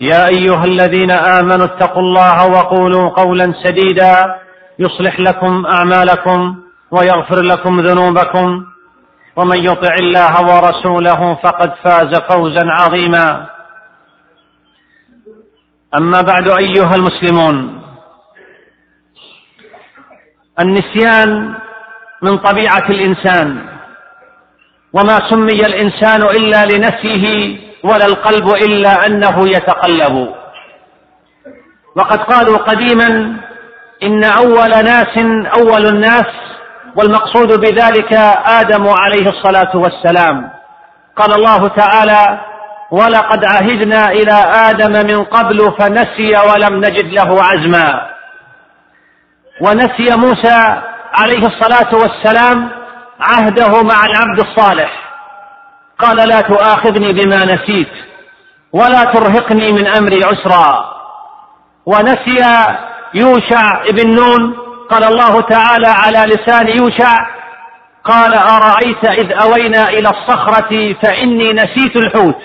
يا أيها الذين آمنوا اتقوا الله وقولوا قولا سديدا يصلح لكم أعمالكم ويغفر لكم ذنوبكم ومن يطع الله ورسوله فقد فاز فوزا عظيما. أما بعد أيها المسلمون النسيان من طبيعة الإنسان وما سمي الإنسان إلا لنسيه ولا القلب إلا أنه يتقلب. وقد قالوا قديما إن أول ناس أول الناس والمقصود بذلك آدم عليه الصلاة والسلام. قال الله تعالى ولقد عهدنا إلى آدم من قبل فنسي ولم نجد له عزما. ونسي موسى عليه الصلاة والسلام عهده مع العبد الصالح. قال لا تؤاخذني بما نسيت ولا ترهقني من أمري عسرا. ونسي يوشع ابن نون قال الله تعالى على لسان يوشع قال أرأيت إذ أوينا إلى الصخرة فإني نسيت الحوت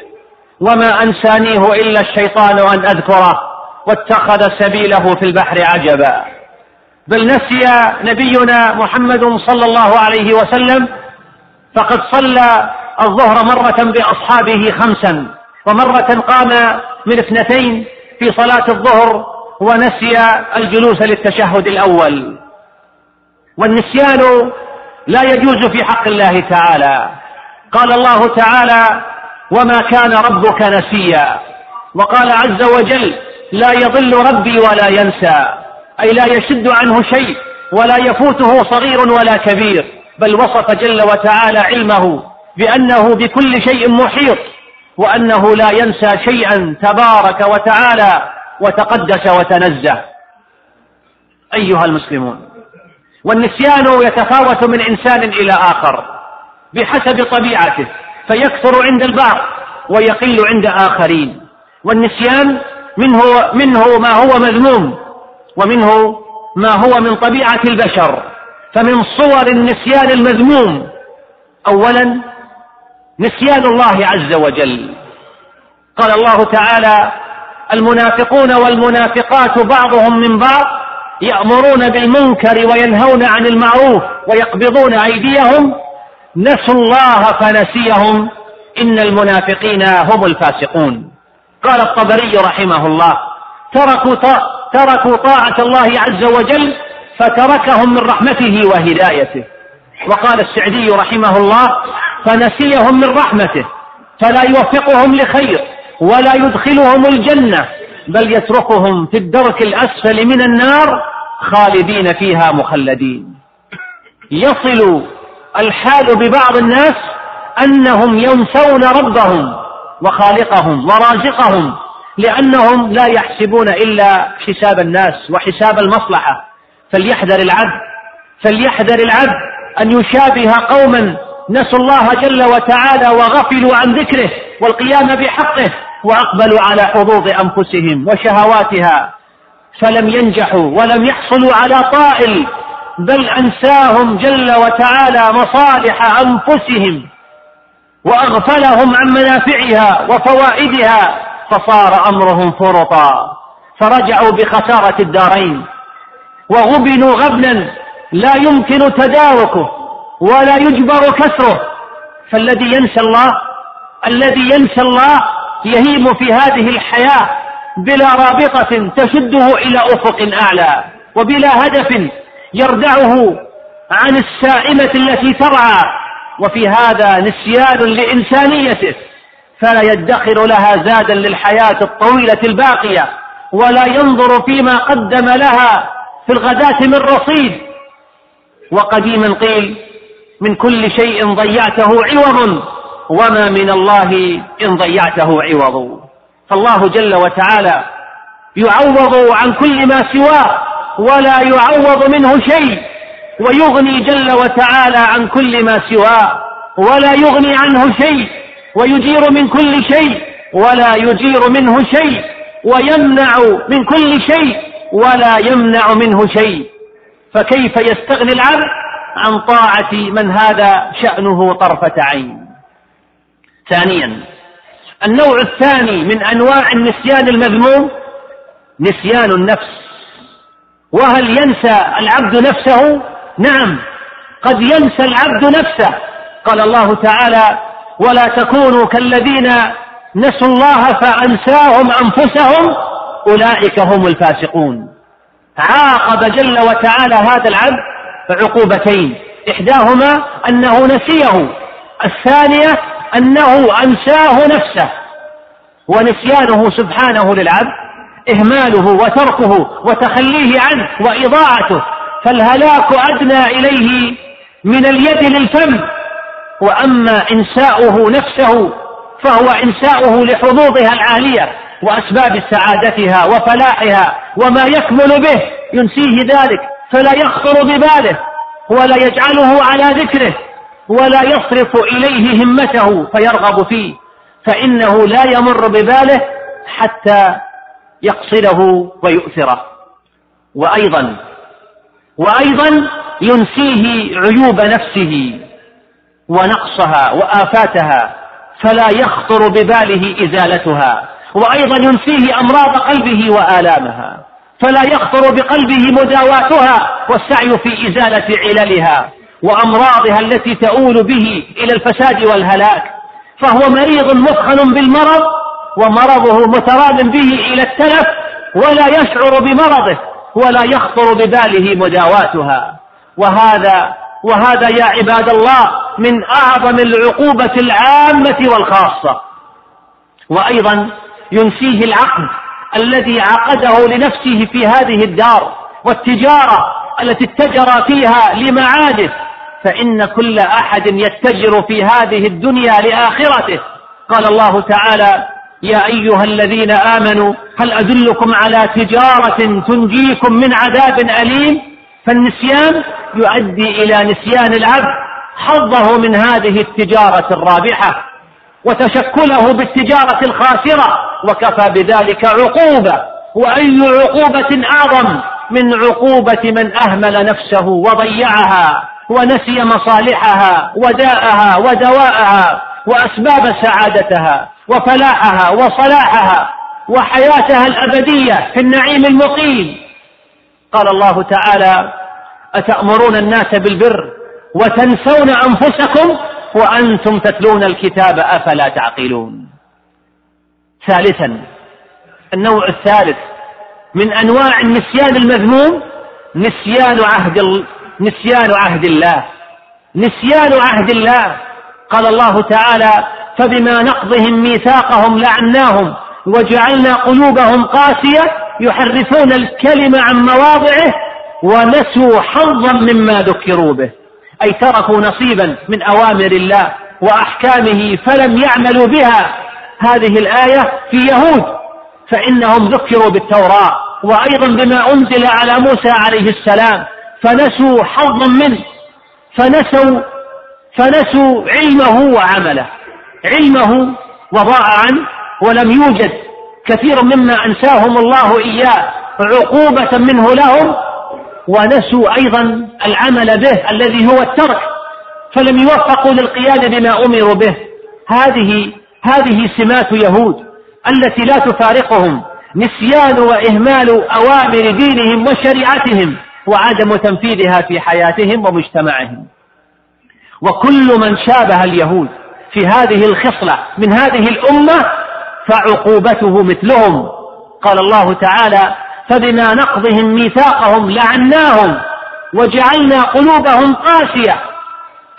وما أنسانيه إلا الشيطان أن أذكره واتخذ سبيله في البحر عجبا. بل نسي نبينا محمد صلى الله عليه وسلم فقد صلى الظهر مرة بأصحابه خمسا ومرة قام من اثنتين في صلاة الظهر ونسي الجلوس للتشهد الأول. والنسيان لا يجوز في حق الله تعالى. قال الله تعالى وما كان ربك نسيا وقال عز وجل لا يضل ربي ولا ينسى أي لا يشد عنه شيء ولا يفوته صغير ولا كبير بل وصف جل وتعالى علمه. بأنه بكل شيء محيط وأنه لا ينسى شيئا تبارك وتعالى وتقدس وتنزه. أيها المسلمون والنسيان يتفاوت من إنسان إلى آخر بحسب طبيعته فيكثر عند البعض ويقل عند آخرين. والنسيان منه منه ما هو مذموم ومنه ما هو من طبيعة البشر. فمن صور النسيان المذموم أولا نسيان الله عز وجل. قال الله تعالى المنافقون والمنافقات بعضهم من بعض يأمرون بالمنكر وينهون عن المعروف ويقبضون أيديهم. نسوا الله فنسيهم. إن المنافقين هم الفاسقون. قال الطبري رحمه الله تركوا تركوا طاعة الله عز وجل فتركهم من رحمته وهدايته. وقال السعدي رحمه الله فنسيهم من رحمته فلا يوفقهم لخير ولا يدخلهم الجنة بل يتركهم في الدرك الأسفل من النار خالدين فيها مخلدين. يصل الحال ببعض الناس أنهم ينسون ربهم وخالقهم ورازقهم لأنهم لا يحسبون إلا حساب الناس وحساب المصلحة. فليحذر العبد فليحذر العبد أن يشابه قوما نسوا الله جل وتعالى وغفلوا عن ذكره والقيام بحقه وأقبلوا على حظوظ أنفسهم وشهواتها فلم ينجحوا ولم يحصلوا على طائل بل أنساهم جل وتعالى مصالح أنفسهم وأغفلهم عن منافعها وفوائدها فصار أمرهم فرطا فرجعوا بخسارة الدارين وغبنوا غبنا لا يمكن تداركه. ولا يجبر كسره. فالذي ينسى الله الذي ينسى الله يهيم في هذه الحياة بلا رابطة تشده إلى أفق أعلى وبلا هدف يردعه عن السائمة التي ترعى. وفي هذا نسيان لإنسانيته فلا يدخر لها زادا للحياة الطويلة الباقية ولا ينظر فيما قدم لها في الغداة من رصيد. وقديما قيل من كل شيء ضيعته عوض وما من الله إن ضيعته عوض. فالله جل وتعالى يعوض عن كل ما سواه ولا يعوض منه شيء. ويغني جل وتعالى عن كل ما سواه ولا يغني عنه شيء. ويجير من كل شيء ولا يجير منه شيء. ويمنع من كل شيء ولا يمنع منه شيء. فكيف يستغني العبد؟ عن طاعة من هذا شأنه طرفة عين. ثانيا النوع الثاني من أنواع النسيان المذموم نسيان النفس. وهل ينسى العبد نفسه؟ نعم قد ينسى العبد نفسه. قال الله تعالى ولا تكونوا كالذين نسوا الله فأنساهم أنفسهم أولئك هم الفاسقون. عاقب جل وتعالى هذا العبد عقوبتين. إحداهما أنه نسيه الثانية أنه أنساه نفسه ونسيانه سبحانه للعبد إهماله وتركه وتخليه عنه وإضاعته. فالهلاك أدنى إليه من اليد للفم وأما إنساؤه نفسه فهو إنساؤه لحظوظها العالية وأسباب سعادتها وفلاحها وما يكمل به ينسيه ذلك. فلا يخطر بباله ولا يجعله على ذكره ولا يصرف إليه همته فيرغب فيه فإنه لا يمر بباله حتى يقصده ويؤثره. وأيضا وأيضا ينسيه عيوب نفسه ونقصها وآفاتها فلا يخطر بباله إزالتها. وأيضا ينسيه أمراض قلبه وآلامها. فلا يخطر بقلبه مداواتها والسعي في إزالة عللها وأمراضها التي تؤول به إلى الفساد والهلاك. فهو مريض مثخن بالمرض ومرضه متراد به إلى التلف ولا يشعر بمرضه ولا يخطر بباله مداواتها. وهذا وهذا يا عباد الله من أعظم العقوبة العامة والخاصة. وأيضا ينسيه العقد الذي عقده لنفسه في هذه الدار والتجارة التي اتجر فيها لمعاده فإن كل أحد يتجر في هذه الدنيا لآخرته. قال الله تعالى يا أيها الذين آمنوا هل أدلكم على تجارة تنجيكم من عذاب أليم؟ فالنسيان يؤدي إلى نسيان العبد حظه من هذه التجارة الرابحة وتشكله بالتجارة الخاسرة. وكفى بذلك عقوبة. وأي عقوبة أعظم من عقوبة من أهمل نفسه وضيعها ونسي مصالحها وداءها ودواءها وأسباب سعادتها وفلاحها وصلاحها وحياتها الأبدية في النعيم المقيم. قال الله تعالى أتأمرون الناس بالبر وتنسون أنفسكم وأنتم تتلون الكتاب أفلا تعقلون. ثالثا النوع الثالث من أنواع النسيان المذموم نسيان عهد نسيان عهد الله. نسيان عهد الله. قال الله تعالى فبما نقضهم ميثاقهم لعناهم وجعلنا قلوبهم قاسية يحرفون الكلم عن مواضعه ونسوا حظا مما ذكروا به. أي تركوا نصيبا من أوامر الله وأحكامه فلم يعملوا بها. هذه الآية في يهود فإنهم ذكروا بالتوراة وأيضا بما أنزل على موسى عليه السلام فنسوا حظا منه فنسوا فنسوا علمه وعمله. علمه وضاع عنه ولم يوجد كثير مما أنساهم الله إياه عقوبة منه لهم ونسوا أيضا العمل به الذي هو الترك فلم يوفقوا للقيام بما أمروا به. هذه هذه سمات يهود التي لا تفارقهم نسيان وإهمال أوامر دينهم وشريعتهم وعدم تنفيذها في حياتهم ومجتمعهم. وكل من شابه اليهود في هذه الخصلة من هذه الأمة فعقوبته مثلهم. قال الله تعالى فبما نقضهم ميثاقهم لعناهم وجعلنا قلوبهم قاسية.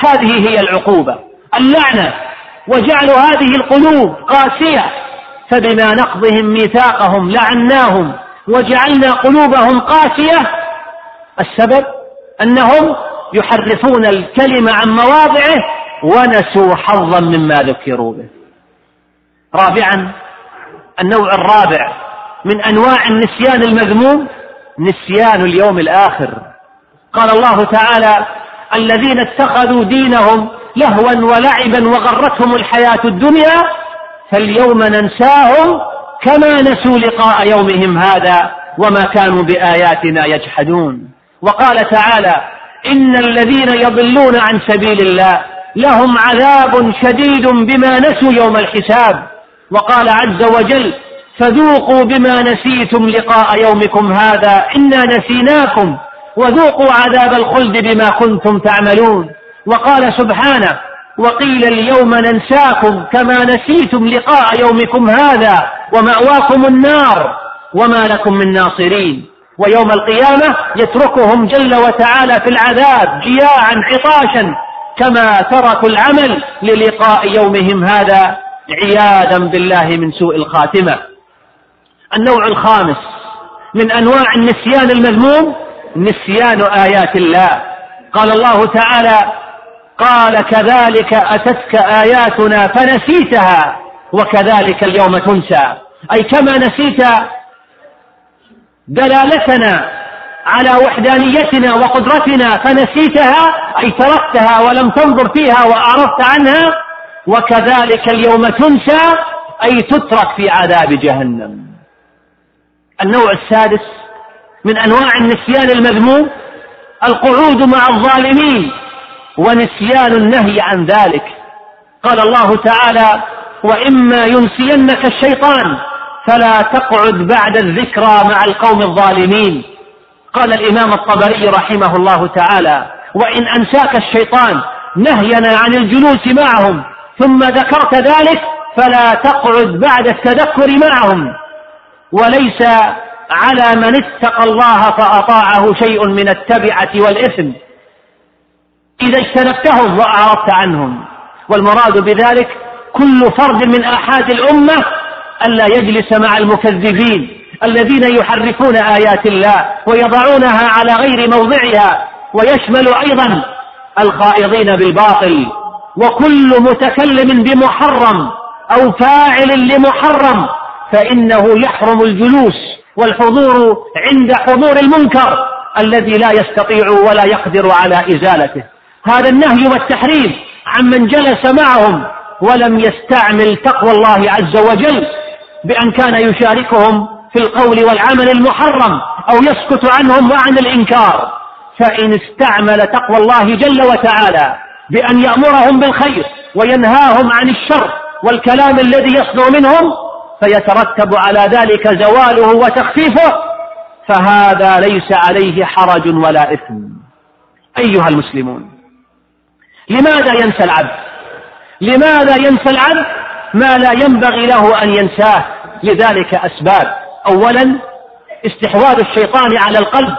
هذه هي العقوبة. اللعنة وجعل هذه القلوب قاسية فبما نقضهم ميثاقهم لعناهم وجعلنا قلوبهم قاسية السبب أنهم يحرفون الكلمة عن مواضعه ونسوا حظا مما ذكروا به. رابعا النوع الرابع من أنواع النسيان المذموم نسيان اليوم الآخر. قال الله تعالى الذين اتخذوا دينهم لهوا ولعبا وغرتهم الحياة الدنيا فاليوم ننساهم كما نسوا لقاء يومهم هذا وما كانوا بآياتنا يجحدون. وقال تعالى إن الذين يضلون عن سبيل الله لهم عذاب شديد بما نسوا يوم الحساب. وقال عز وجل فذوقوا بما نسيتم لقاء يومكم هذا إنا نسيناكم وذوقوا عذاب الخلد بما كنتم تعملون. وقال سبحانه وقيل اليوم ننساكم كما نسيتم لقاء يومكم هذا ومأواكم النار وما لكم من ناصرين. ويوم القيامة يتركهم جل وتعالى في العذاب جياعا عطاشا كما تركوا العمل للقاء يومهم هذا عياذا بالله من سوء الخاتمة. النوع الخامس من أنواع النسيان المذموم نسيان آيات الله. قال الله تعالى قال كذلك أتتك آياتنا فنسيتها وكذلك اليوم تنسى. أي كما نسيت دلالتنا على وحدانيتنا وقدرتنا فنسيتها أي تركتها ولم تنظر فيها وأعرضت عنها وكذلك اليوم تنسى أي تترك في عذاب جهنم. النوع السادس من أنواع النسيان المذموم القعود مع الظالمين. ونسيان النهي عن ذلك. قال الله تعالى وإما ينسينك الشيطان فلا تقعد بعد الذكرى مع القوم الظالمين. قال الإمام الطبري رحمه الله تعالى وإن أنساك الشيطان نهينا عن الجلوس معهم ثم ذكرت ذلك فلا تقعد بعد التذكر معهم. وليس على من اتقى الله فأطاعه شيء من التبعة والإثم. إذا اجتنبتهم وأعرضت عنهم. والمراد بذلك كل فرد من آحاد الأمة ألا يجلس مع المكذبين الذين يحرفون آيات الله ويضعونها على غير موضعها ويشمل أيضا الخائضين بالباطل. وكل متكلم بمحرم أو فاعل لمحرم فإنه يحرم الجلوس والحضور عند حضور المنكر الذي لا يستطيع ولا يقدر على إزالته. هذا النهي والتحريم عمن جلس معهم ولم يستعمل تقوى الله عز وجل بأن كان يشاركهم في القول والعمل المحرم أو يسكت عنهم وعن الإنكار. فإن استعمل تقوى الله جل وتعالى بأن يأمرهم بالخير وينهاهم عن الشر والكلام الذي يصدر منهم فيترتب على ذلك زواله وتخفيفه فهذا ليس عليه حرج ولا إثم. أيها المسلمون. لماذا ينسى العبد؟ لماذا ينسى العبد ما لا ينبغي له أن ينساه؟ لذلك أسباب. أولا استحواذ الشيطان على القلب.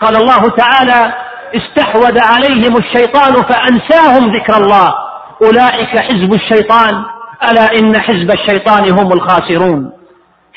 قال الله تعالى استحوذ عليهم الشيطان فأنساهم ذكر الله. أولئك حزب الشيطان. ألا إن حزب الشيطان هم الخاسرون.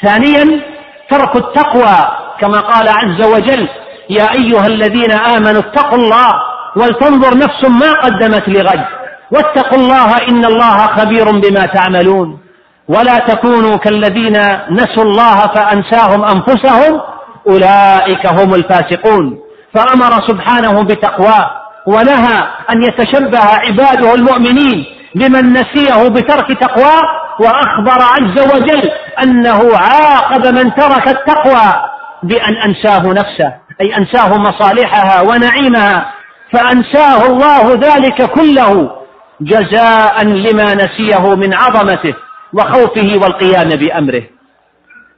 ثانيا ترك التقوى. كما قال عز وجل يا أيها الذين آمنوا اتقوا الله ولتنظر نفس ما قدمت لغد. واتقوا الله إن الله خبير بما تعملون. ولا تكونوا كالذين نسوا الله فأنساهم أنفسهم أولئك هم الفاسقون. فأمر سبحانه بتقواه ونهى أن يتشبه عباده المؤمنين بمن نسيه بترك تقواه وأخبر عز وجل أنه عاقب من ترك التقوى بأن أنساه نفسه أي أنساه مصالحها ونعيمها. فأنساه الله ذلك كله جزاء لما نسيه من عظمته وخوفه والقيام بأمره.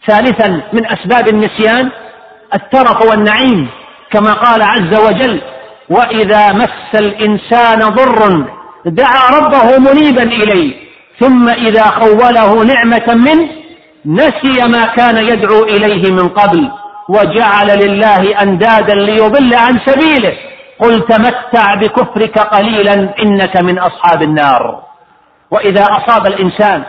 ثالثا من أسباب النسيان الترف والنعيم كما قال عز وجل وإذا مس الإنسان ضر دعا ربه منيبا إليه ثم إذا خوله نعمة منه نسي ما كان يدعو إليه من قبل وجعل لله أندادا ليضل عن سبيله. قل تمتع بكفرك قليلا إنك من أصحاب النار. وإذا أصاب الإنسان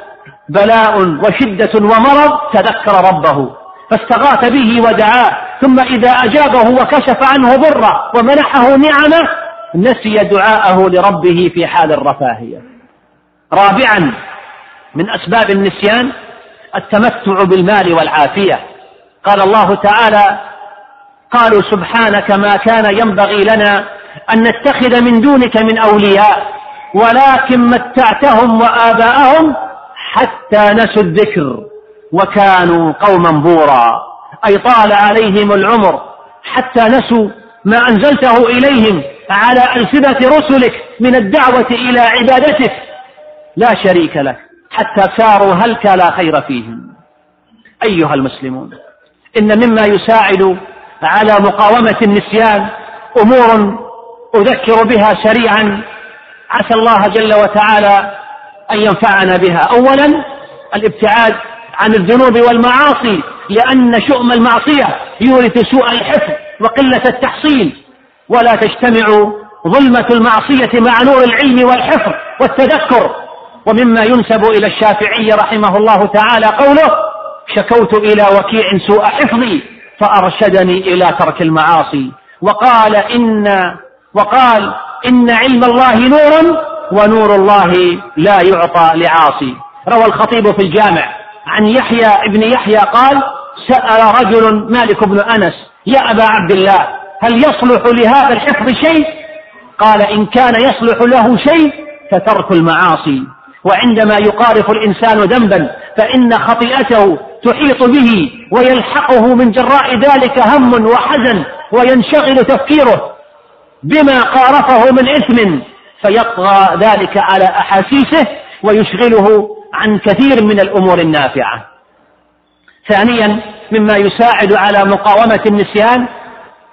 بلاء وشدة ومرض تذكر ربه فاستغاث به ودعاه ثم إذا أجابه وكشف عنه ضره ومنحه نعمة نسي دعاءه لربه في حال الرفاهية. رابعا من أسباب النسيان التمتع بالمال والعافية. قال الله تعالى قالوا سبحانك ما كان ينبغي لنا أن نتخذ من دونك من أولياء ولكن متعتهم وآباءهم حتى نسوا الذكر وكانوا قوما بورا. أي طال عليهم العمر حتى نسوا ما أنزلته إليهم على ألسنة رسلك من الدعوة إلى عبادتك. لا شريك لك حتى ساروا هلك لا خير فيهم. أيها المسلمون إن مما يساعد على مقاومة النسيان أمور أذكر بها سريعا عسى الله جل وتعالى أن ينفعنا بها. أولا الابتعاد عن الذنوب والمعاصي لأن شؤم المعصية يورث سوء الحفظ وقلة التحصيل. ولا تجتمع ظلمة المعصية مع نور العلم والحفظ والتذكر. ومما ينسب إلى الشافعي رحمه الله تعالى قوله شكوت إلى وكيع سوء حفظي. فأرشدني إلى ترك المعاصي. وقال إن وقال إن علم الله نور ونور الله لا يعطى لعاصي. روى الخطيب في الجامع. عن يحيى ابن يحيى قال سأل رجل مالك بن أنس يا أبا عبد الله هل يصلح لهذا الحفظ شيء؟ قال إن كان يصلح له شيء فترك المعاصي. وعندما يقارف الإنسان ذنبا فإن خطيئته تحيط به ويلحقه من جراء ذلك هم وحزن وينشغل تفكيره بما قارفه من إثم فيطغى ذلك على أحاسيسه ويشغله عن كثير من الأمور النافعة. ثانيا مما يساعد على مقاومة النسيان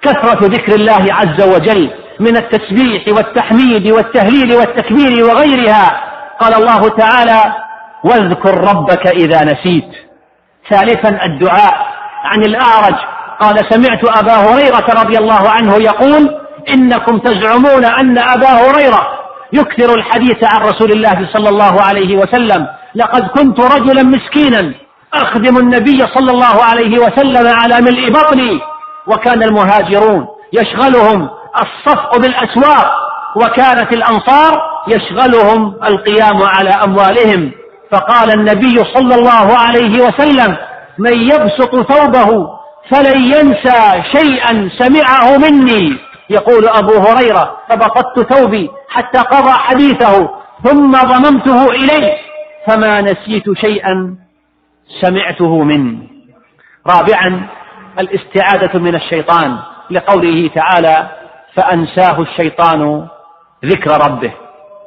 كثرة ذكر الله عز وجل من التسبيح والتحميد والتهليل والتكبير وغيرها. قال الله تعالى واذكر ربك إذا نسيت. ثالثا الدعاء عن الأعرج. قال سمعت أبا هريرة رضي الله عنه يقول إنكم تزعمون أن أبا هريرة يكثر الحديث عن رسول الله صلى الله عليه وسلم. لقد كنت رجلا مسكينا أخدم النبي صلى الله عليه وسلم على ملء بطني وكان المهاجرون يشغلهم الصفق بالأسواق وكانت الأنصار يشغلهم القيام على أموالهم. فقال النبي صلى الله عليه وسلم من يبسط ثوبه فلن ينسى شيئا سمعه مني. يقول أبو هريرة فبسطت ثوبي حتى قضى حديثه ثم ضممته إليه فما نسيت شيئا سمعته منه رابعا الاستعاذة من الشيطان لقوله تعالى فأنساه الشيطان ذكر ربه.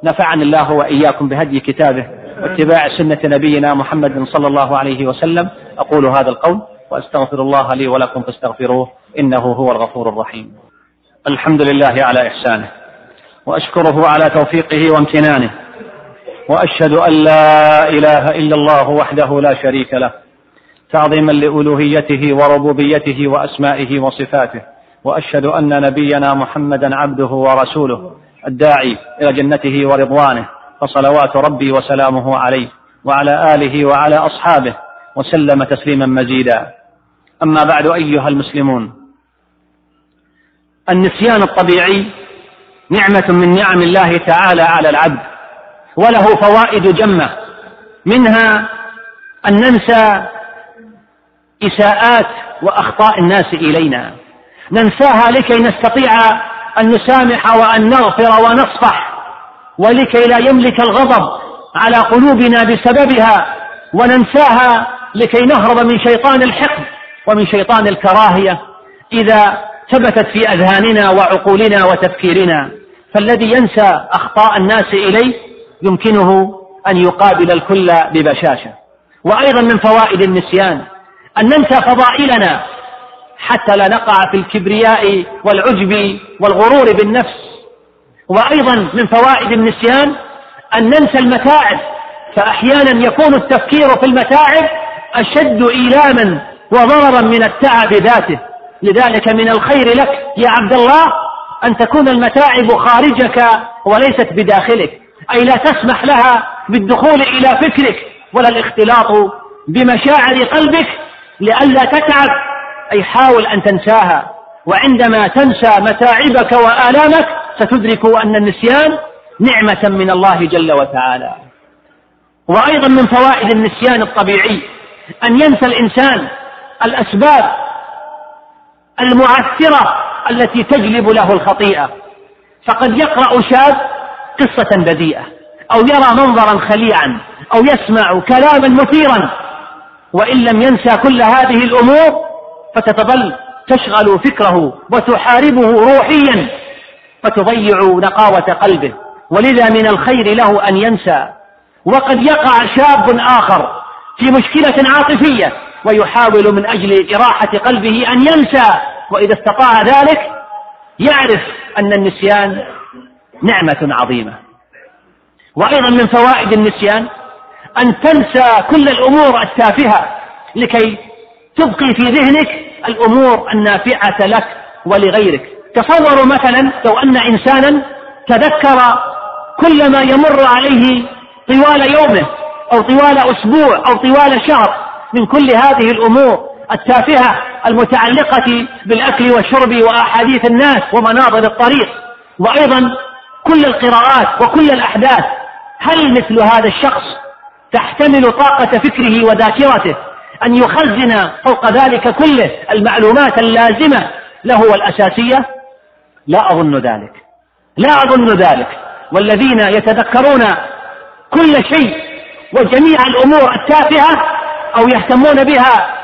نفعني الله وإياكم بهدي كتابه واتباع سنة نبينا محمد صلى الله عليه وسلم. أقول هذا القول وأستغفر الله لي ولكم فاستغفروه. إنه هو الغفور الرحيم. الحمد لله على إحسانه وأشكره على توفيقه وامتنانه وأشهد أن لا إله إلا الله وحده لا شريك له تعظيما لألوهيته وربوبيته وأسمائه وصفاته وأشهد أن نبينا محمدا عبده ورسوله الداعي إلى جنته ورضوانه فصلوات ربي وسلامه عليه وعلى آله وعلى أصحابه وسلم تسليما مزيدا. أما بعد أيها المسلمون النسيان الطبيعي نعمة من نعم الله تعالى على العبد وله فوائد جمة منها أن ننسى إساءات وأخطاء الناس إلينا ننساها لكي نستطيع أن نسامح وأن نغفر ونصفح ولكي لا يملك الغضب على قلوبنا بسببها وننساها لكي نهرب من شيطان الحقد ومن شيطان الكراهية إذا ثبتت في أذهاننا وعقولنا وتفكيرنا. فالذي ينسى أخطاء الناس إليه يمكنه أن يقابل الكل ببشاشة. وأيضا من فوائد النسيان أن ننسى فضائلنا حتى لا نقع في الكبرياء والعجب والغرور بالنفس. وأيضا من فوائد النسيان أن ننسى المتاعب فأحيانا يكون التفكير في المتاعب أشد إيلاما وضررا من التعب ذاته. لذلك من الخير لك يا عبد الله أن تكون المتاعب خارجك وليست بداخلك أي لا تسمح لها بالدخول إلى فكرك ولا الاختلاط بمشاعر قلبك لئلا تتعب أي حاول أن تنساها وعندما تنسى متاعبك وآلامك ستدرك أن النسيان نعمة من الله جل وتعالى. وأيضا من فوائد النسيان الطبيعي أن ينسى الإنسان الأسباب المعثرة التي تجلب له الخطيئة. فقد يقرأ شاب قصة بديئة أو يرى منظرا خليعا أو يسمع كلاما مثيرا وإن لم ينسى كل هذه الأمور فتتظل تشغل فكره وتحاربه روحيا فتضيع نقاوة قلبه. ولذا من الخير له أن ينسى. وقد يقع شاب آخر في مشكلة عاطفية ويحاول من أجل إراحة قلبه أن ينسى. وإذا استطاع ذلك يعرف أن النسيان نعمة عظيمة. وأيضا من فوائد النسيان أن تنسى كل الأمور التافهة لكي تبقي في ذهنك الأمور النافعة لك ولغيرك. تصوروا مثلا لو أن إنسانا تذكر كل ما يمر عليه طوال يومه أو طوال أسبوع أو طوال شهر من كل هذه الأمور التافهة المتعلقة بالأكل والشرب وأحاديث الناس ومناظر الطريق. وأيضا كل القراءات وكل الأحداث. هل مثل هذا الشخص تحتمل طاقة فكره وذاكرته؟ أن يخزن فوق ذلك كله المعلومات اللازمة. له والأساسية؟ لا أظن ذلك. لا أظن ذلك. والذين يتذكرون كل شيء وجميع الأمور التافهة أو يهتمون بها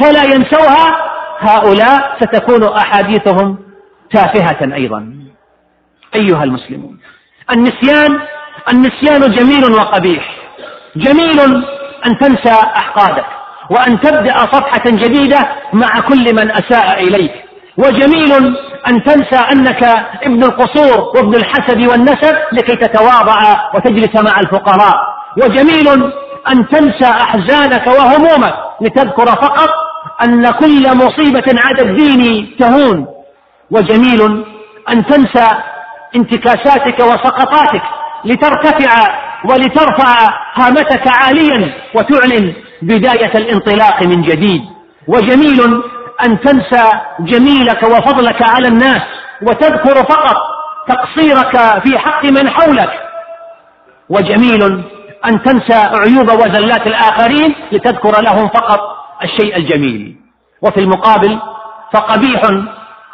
فلا ينسوها هؤلاء ستكون أحاديثهم تافهة أيضا. أيها المسلمون النسيان النسيان جميل وقبيح. جميل أن تنسى أحقادك. وأن تبدأ صفحة جديدة مع كل من أساء إليك. وجميل أن تنسى أنك ابن القصور وابن الحسب والنسب لكي تتواضع وتجلس مع الفقراء. وجميل أن تنسى أحزانك وهمومك لتذكر فقط أن كل مصيبة عدا الدين تهون. وجميل أن تنسى انتكاساتك وسقطاتك لترتفع ولترفع هامتك عاليا وتعلن بداية الانطلاق من جديد. وجميل أن تنسى جميلك وفضلك على الناس وتذكر فقط تقصيرك في حق من حولك. وجميل أن تنسى عيوب وزلات الآخرين لتذكر لهم فقط الشيء الجميل. وفي المقابل فقبيح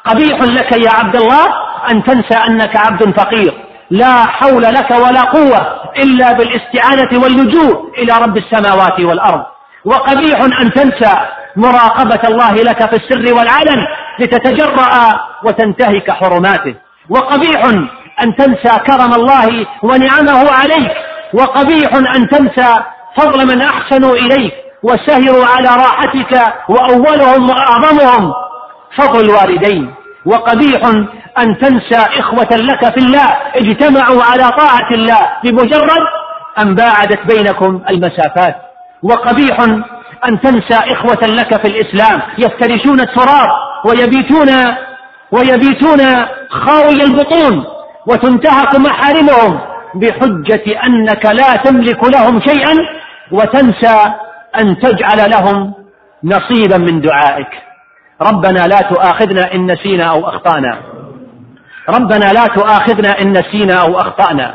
قبيح لك يا عبد الله أن تنسى أنك عبد فقير. لا حول لك ولا قوة إلا بالإستعانة واللجوء إلى رب السماوات والأرض. وقبيح أن تنسى مراقبة الله لك في السر والعلن لتتجرأ وتنتهك حرماته. وقبيح أن تنسى كرم الله ونعمه عليك. وقبيح أن تنسى فضل من أحسنوا إليك وسهروا على راحتك وأولهم وأعظمهم فضل الوالدين. وقبيح أن تنسى إخوة لك في الله اجتمعوا على طاعة الله بمجرد أن باعدت بينكم المسافات. وقبيح أن تنسى إخوة لك في الإسلام. يفترشون التراب ويبيتون ويبيتون خاوي البطون وتنتهك محارمهم بحجة أنك لا تملك لهم شيئا وتنسى أن تجعل لهم نصيبا من دعائك. ربنا لا تؤاخذنا إن نسينا أو أخطأنا. ربنا لا تؤاخذنا إن نسينا أو أخطأنا.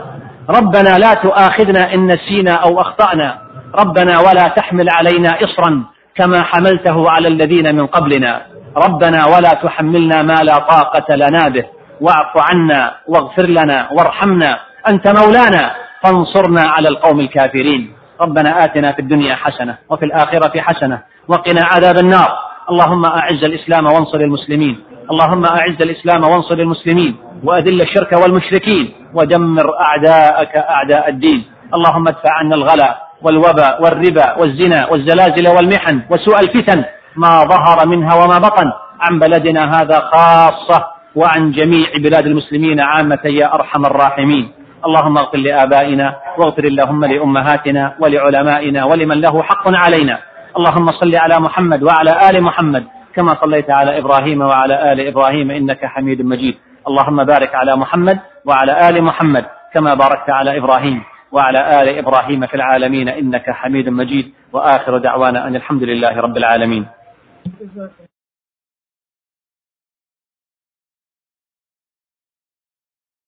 ربنا لا تؤاخذنا إن نسينا أو أخطأنا. ربنا ولا تحمل علينا إصرا كما حملته على الذين من قبلنا. ربنا ولا تحملنا ما لا طاقة لنا به. واعف عنا واغفر لنا وارحمنا. أنت مولانا. فانصرنا على القوم الكافرين. ربنا آتنا في الدنيا حسنة وفي الآخرة حسنة وقنا عذاب النار. اللهم أعز الإسلام وانصر المسلمين. اللهم أعز الإسلام وانصر المسلمين. وأذل الشرك والمشركين. ودمر أعداءك أعداء الدين. اللهم ادفع عنا الغلا. والوباء والربا والزنا والزلازل والمحن وسوء الفتن ما ظهر منها وما بطن عن بلدنا هذا خاصة وعن جميع بلاد المسلمين عامة يا أرحم الراحمين. اللهم اغفر لآبائنا واغفر اللهم لأمهاتنا ولعلمائنا ولمن له حق علينا. اللهم صل على محمد وعلى آل محمد كما صليت على إبراهيم وعلى آل إبراهيم إنك حميد مجيد. اللهم بارك على محمد وعلى آل محمد كما باركت على إبراهيم. وعلى آل إبراهيم في العالمين إنك حميد مجيد. وآخر دعوانا أن الحمد لله رب العالمين.